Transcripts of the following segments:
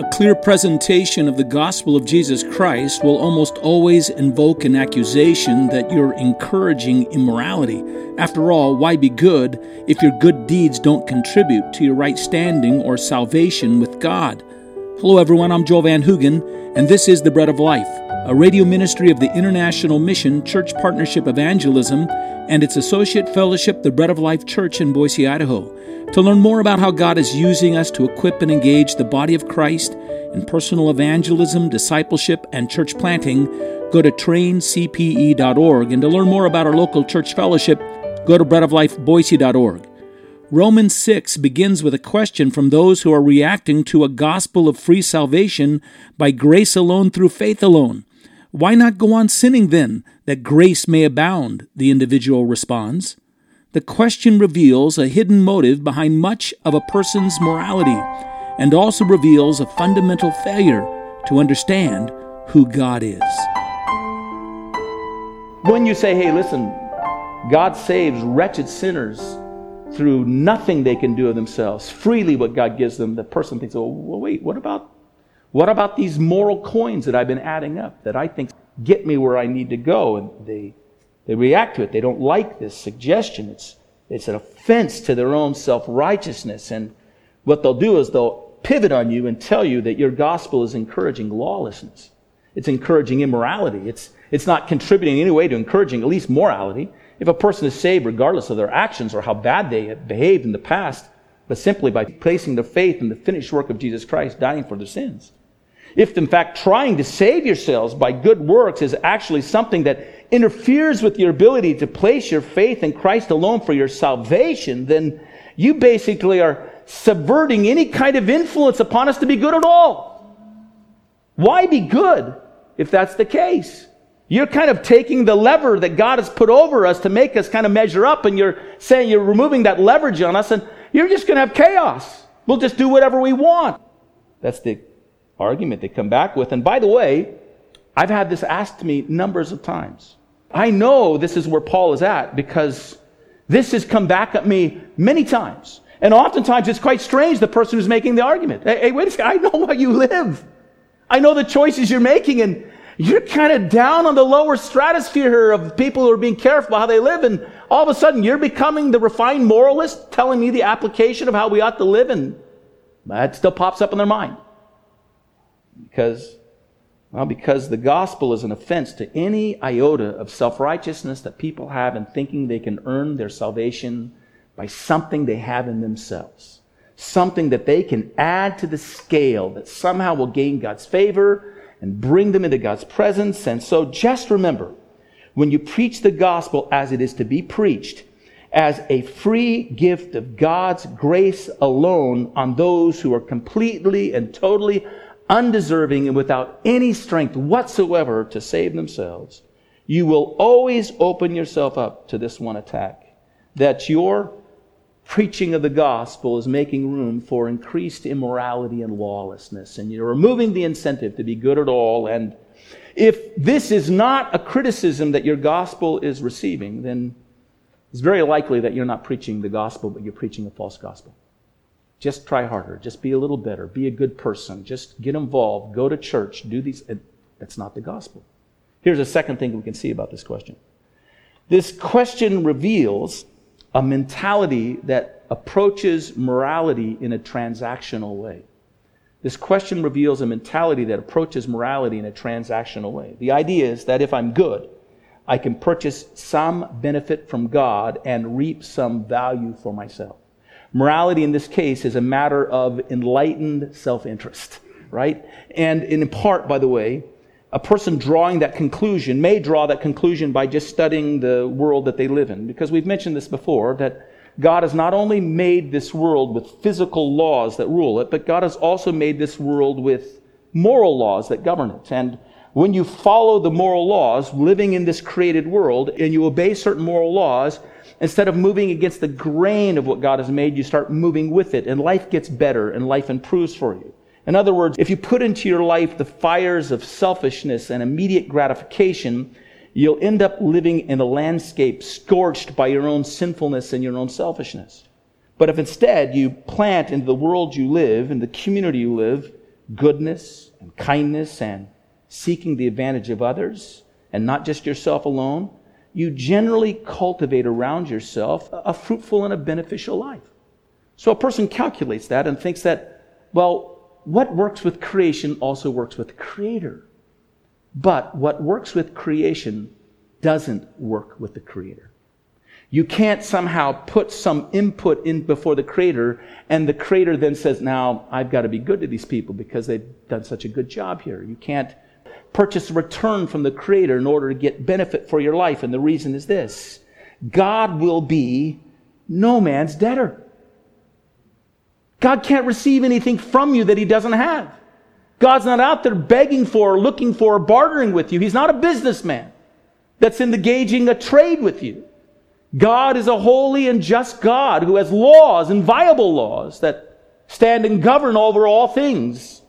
A clear presentation of the gospel of Jesus Christ will almost always invoke an accusation that you're encouraging immorality. After all, why be good if your good deeds don't contribute to your right standing or salvation with God? Hello, everyone. I'm Joel Van Hoogen, and this is The Bread of Life, a radio ministry of the International Mission Church Partnership Evangelism and its associate fellowship, the Bread of Life Church in Boise, Idaho. To learn more about how God is using us to equip and engage the body of Christ in personal evangelism, discipleship, and church planting, go to traincpe.org. And to learn more about our local church fellowship, go to breadoflifeboise.org. Romans 6 begins with a question from those who are reacting to a gospel of free salvation by grace alone through faith alone. Why not go on sinning then, that grace may abound? The individual responds. The question reveals a hidden motive behind much of a person's morality and also reveals a fundamental failure to understand who God is. When you say, hey, listen, God saves wretched sinners through nothing they can do of themselves, freely what God gives them, the person thinks, oh, well, wait, what about what about these moral coins that I've been adding up that I think get me where I need to go? And they they react to it. They don't like this suggestion. It's, it's an offense to their own self righteousness. And what they'll do is they'll pivot on you and tell you that your gospel is encouraging lawlessness. It's encouraging immorality. It's, it's not contributing in any way to encouraging at least morality. If a person is saved regardless of their actions or how bad they have behaved in the past, but simply by placing their faith in the finished work of Jesus Christ dying for their sins. If, in fact, trying to save yourselves by good works is actually something that interferes with your ability to place your faith in Christ alone for your salvation, then you basically are subverting any kind of influence upon us to be good at all. Why be good if that's the case? You're kind of taking the lever that God has put over us to make us kind of measure up, and you're saying you're removing that leverage on us, and you're just going to have chaos. We'll just do whatever we want. That's the argument they come back with. And by the way, I've had this asked me numbers of times. I know this is where Paul is at because this has come back at me many times. And oftentimes it's quite strange, the person who's making the argument. Hey, hey wait a second, I know how you live. I know the choices you're making, and you're kind of down on the lower stratosphere of people who are being careful how they live, and all of a sudden you're becoming the refined moralist telling me the application of how we ought to live, and that still pops up in their mind. Because well, because the gospel is an offense to any iota of self righteousness that people have in thinking they can earn their salvation by something they have in themselves. Something that they can add to the scale that somehow will gain God's favor and bring them into God's presence. And so just remember, when you preach the gospel as it is to be preached, as a free gift of God's grace alone on those who are completely and totally undeserving and without any strength whatsoever to save themselves, you will always open yourself up to this one attack that your preaching of the gospel is making room for increased immorality and lawlessness, and you're removing the incentive to be good at all. And if this is not a criticism that your gospel is receiving, then it's very likely that you're not preaching the gospel, but you're preaching a false gospel. Just try harder. Just be a little better. Be a good person. Just get involved. Go to church. Do these. That's not the gospel. Here's a second thing we can see about this question. This question reveals a mentality that approaches morality in a transactional way. This question reveals a mentality that approaches morality in a transactional way. The idea is that if I'm good, I can purchase some benefit from God and reap some value for myself. Morality in this case is a matter of enlightened self interest, right? And in part, by the way, a person drawing that conclusion may draw that conclusion by just studying the world that they live in. Because we've mentioned this before that God has not only made this world with physical laws that rule it, but God has also made this world with moral laws that govern it. And when you follow the moral laws, living in this created world, and you obey certain moral laws, Instead of moving against the grain of what God has made, you start moving with it, and life gets better and life improves for you. In other words, if you put into your life the fires of selfishness and immediate gratification, you'll end up living in a landscape scorched by your own sinfulness and your own selfishness. But if instead you plant into the world you live, in the community you live, goodness and kindness and seeking the advantage of others and not just yourself alone, you generally cultivate around yourself a fruitful and a beneficial life. So a person calculates that and thinks that, well, what works with creation also works with the Creator. But what works with creation doesn't work with the Creator. You can't somehow put some input in before the Creator, and the Creator then says, Now, I've got to be good to these people because they've done such a good job here. You can't purchase a return from the Creator in order to get benefit for your life. And the reason is this God will be no man's debtor. God can't receive anything from you that He doesn't have. God's not out there begging for, or looking for, or bartering with you. He's not a businessman that's engaging a trade with you. God is a holy and just God who has laws, inviolable laws, that stand and govern over all things.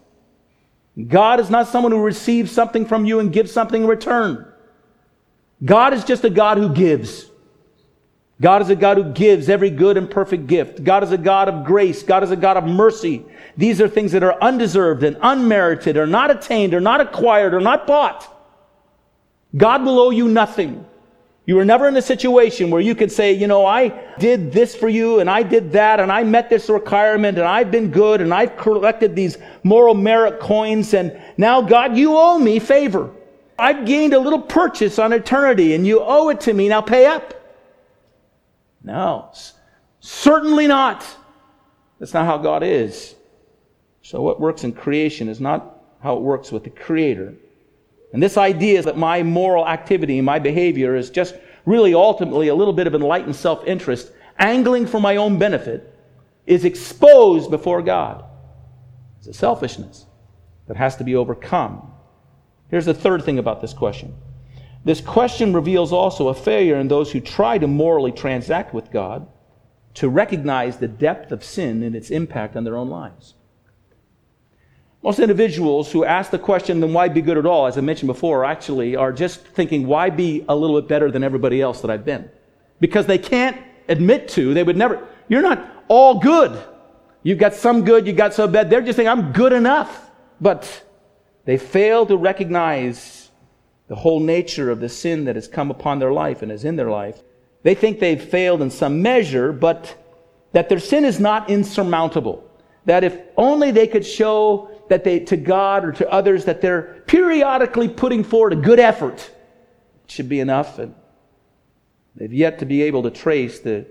God is not someone who receives something from you and gives something in return. God is just a God who gives. God is a God who gives every good and perfect gift. God is a God of grace. God is a God of mercy. These are things that are undeserved and unmerited, or not attained, or not acquired, or not bought. God will owe you nothing. You were never in a situation where you could say, you know, I did this for you and I did that and I met this requirement and I've been good and I've collected these moral merit coins and now God, you owe me favor. I've gained a little purchase on eternity and you owe it to me. Now pay up. No, certainly not. That's not how God is. So what works in creation is not how it works with the Creator. And this idea that my moral activity, my behavior is just really ultimately a little bit of enlightened self interest, angling for my own benefit, is exposed before God. It's a selfishness that has to be overcome. Here's the third thing about this question this question reveals also a failure in those who try to morally transact with God to recognize the depth of sin and its impact on their own lives. Most individuals who ask the question, then why be good at all, as I mentioned before, actually are just thinking, why be a little bit better than everybody else that I've been? Because they can't admit to, they would never, you're not all good. You've got some good, you've got some bad. They're just saying, I'm good enough. But they fail to recognize the whole nature of the sin that has come upon their life and is in their life. They think they've failed in some measure, but that their sin is not insurmountable. That if only they could show that they, to God or to others, that they're periodically putting forward a good effort. Should be enough. And they've yet to be able to trace the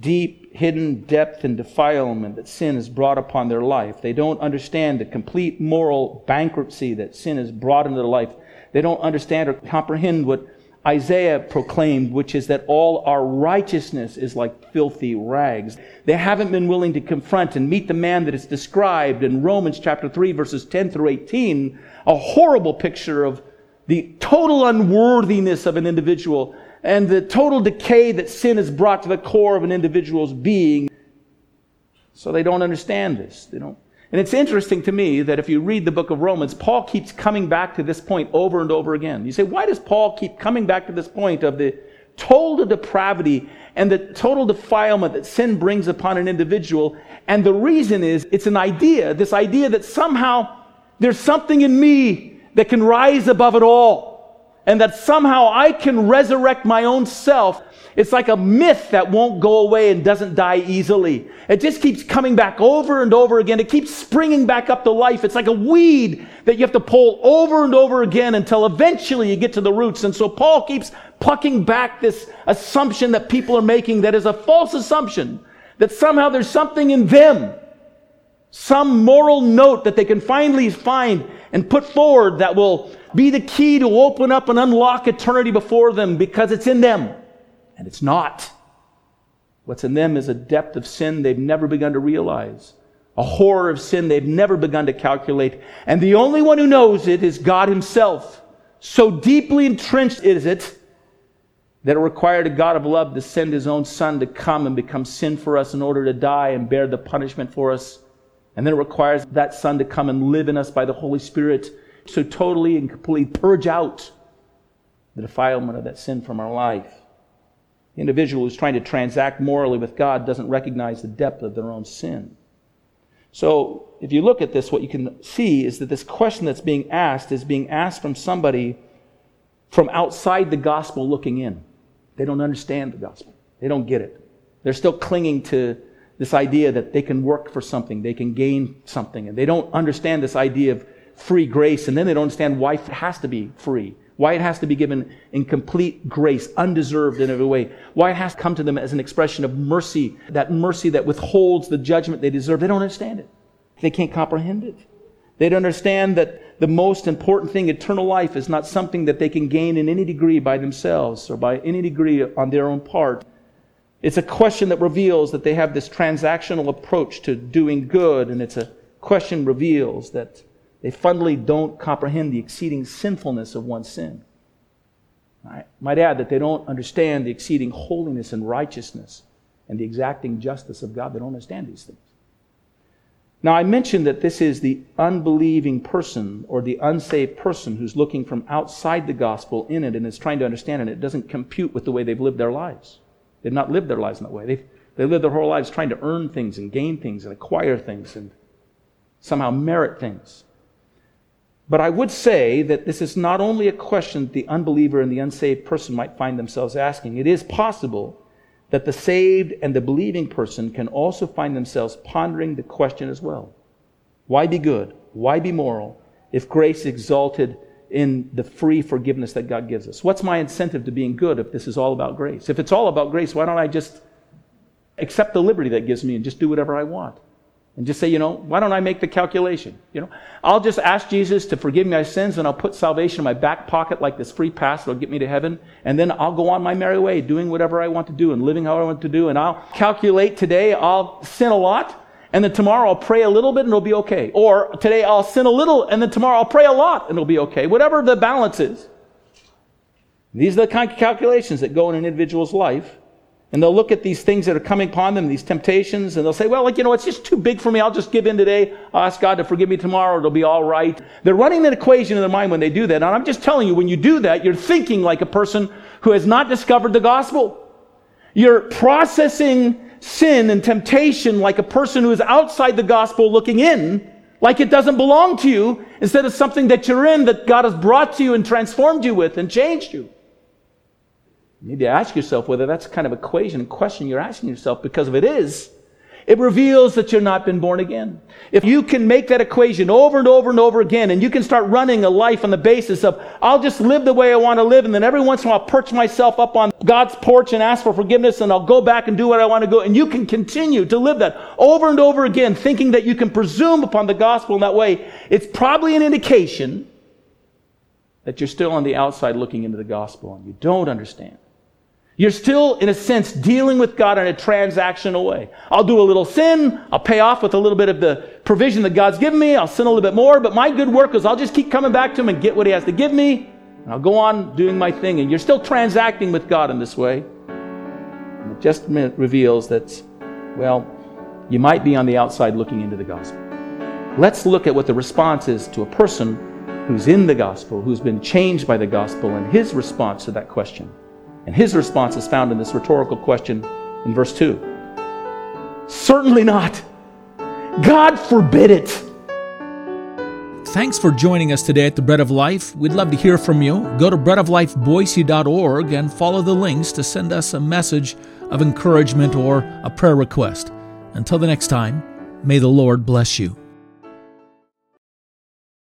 deep, hidden depth and defilement that sin has brought upon their life. They don't understand the complete moral bankruptcy that sin has brought into their life. They don't understand or comprehend what Isaiah proclaimed, which is that all our righteousness is like filthy rags. They haven't been willing to confront and meet the man that is described in Romans chapter 3, verses 10 through 18, a horrible picture of the total unworthiness of an individual and the total decay that sin has brought to the core of an individual's being. So they don't understand this. They don't and it's interesting to me that if you read the book of Romans, Paul keeps coming back to this point over and over again. You say, why does Paul keep coming back to this point of the total depravity and the total defilement that sin brings upon an individual? And the reason is it's an idea, this idea that somehow there's something in me that can rise above it all. And that somehow I can resurrect my own self it's like a myth that won't go away and doesn't die easily. It just keeps coming back over and over again. It keeps springing back up to life. It's like a weed that you have to pull over and over again until eventually you get to the roots. And so Paul keeps plucking back this assumption that people are making that is a false assumption that somehow there's something in them, some moral note that they can finally find and put forward that will be the key to open up and unlock eternity before them because it's in them. And it's not. What's in them is a depth of sin they've never begun to realize, a horror of sin they've never begun to calculate. And the only one who knows it is God Himself. So deeply entrenched is it that it required a God of love to send His own Son to come and become sin for us in order to die and bear the punishment for us. And then it requires that Son to come and live in us by the Holy Spirit to totally and completely purge out the defilement of that sin from our life. The individual who's trying to transact morally with God doesn't recognize the depth of their own sin. So, if you look at this, what you can see is that this question that's being asked is being asked from somebody from outside the gospel looking in. They don't understand the gospel, they don't get it. They're still clinging to this idea that they can work for something, they can gain something, and they don't understand this idea of free grace, and then they don't understand why it has to be free. Why it has to be given in complete grace, undeserved in every way. Why it has to come to them as an expression of mercy, that mercy that withholds the judgment they deserve. They don't understand it. They can't comprehend it. They don't understand that the most important thing, eternal life, is not something that they can gain in any degree by themselves or by any degree on their own part. It's a question that reveals that they have this transactional approach to doing good, and it's a question reveals that they fundamentally don't comprehend the exceeding sinfulness of one's sin. I might add that they don't understand the exceeding holiness and righteousness and the exacting justice of God. They don't understand these things. Now, I mentioned that this is the unbelieving person or the unsaved person who's looking from outside the gospel in it and is trying to understand it. It doesn't compute with the way they've lived their lives. They've not lived their lives in that way. They've, they live their whole lives trying to earn things and gain things and acquire things and somehow merit things. But I would say that this is not only a question that the unbeliever and the unsaved person might find themselves asking. It is possible that the saved and the believing person can also find themselves pondering the question as well. Why be good? Why be moral if grace exalted in the free forgiveness that God gives us? What's my incentive to being good if this is all about grace? If it's all about grace, why don't I just accept the liberty that gives me and just do whatever I want? And just say, you know, why don't I make the calculation? You know, I'll just ask Jesus to forgive my sins and I'll put salvation in my back pocket like this free pass that'll get me to heaven. And then I'll go on my merry way doing whatever I want to do and living how I want to do. And I'll calculate today I'll sin a lot and then tomorrow I'll pray a little bit and it'll be okay. Or today I'll sin a little and then tomorrow I'll pray a lot and it'll be okay. Whatever the balance is. These are the kind of calculations that go in an individual's life and they'll look at these things that are coming upon them, these temptations, and they'll say, well, like, you know, it's just too big for me. I'll just give in today. I'll ask God to forgive me tomorrow. It'll be all right. They're running an equation in their mind when they do that. And I'm just telling you, when you do that, you're thinking like a person who has not discovered the gospel. You're processing sin and temptation like a person who is outside the gospel looking in, like it doesn't belong to you, instead of something that you're in that God has brought to you and transformed you with and changed you. You need to ask yourself whether that's kind of equation and question you're asking yourself, because if it is, it reveals that you've not been born again. If you can make that equation over and over and over again, and you can start running a life on the basis of, I'll just live the way I want to live, and then every once in a while I'll perch myself up on God's porch and ask for forgiveness, and I'll go back and do what I want to go, and you can continue to live that over and over again, thinking that you can presume upon the gospel in that way, it's probably an indication that you're still on the outside looking into the gospel, and you don't understand you're still, in a sense, dealing with God in a transactional way. I'll do a little sin. I'll pay off with a little bit of the provision that God's given me. I'll sin a little bit more. But my good work is I'll just keep coming back to Him and get what He has to give me. And I'll go on doing my thing. And you're still transacting with God in this way. And it just reveals that, well, you might be on the outside looking into the gospel. Let's look at what the response is to a person who's in the gospel, who's been changed by the gospel, and his response to that question. And his response is found in this rhetorical question in verse 2 Certainly not. God forbid it. Thanks for joining us today at the Bread of Life. We'd love to hear from you. Go to breadoflifeboise.org and follow the links to send us a message of encouragement or a prayer request. Until the next time, may the Lord bless you.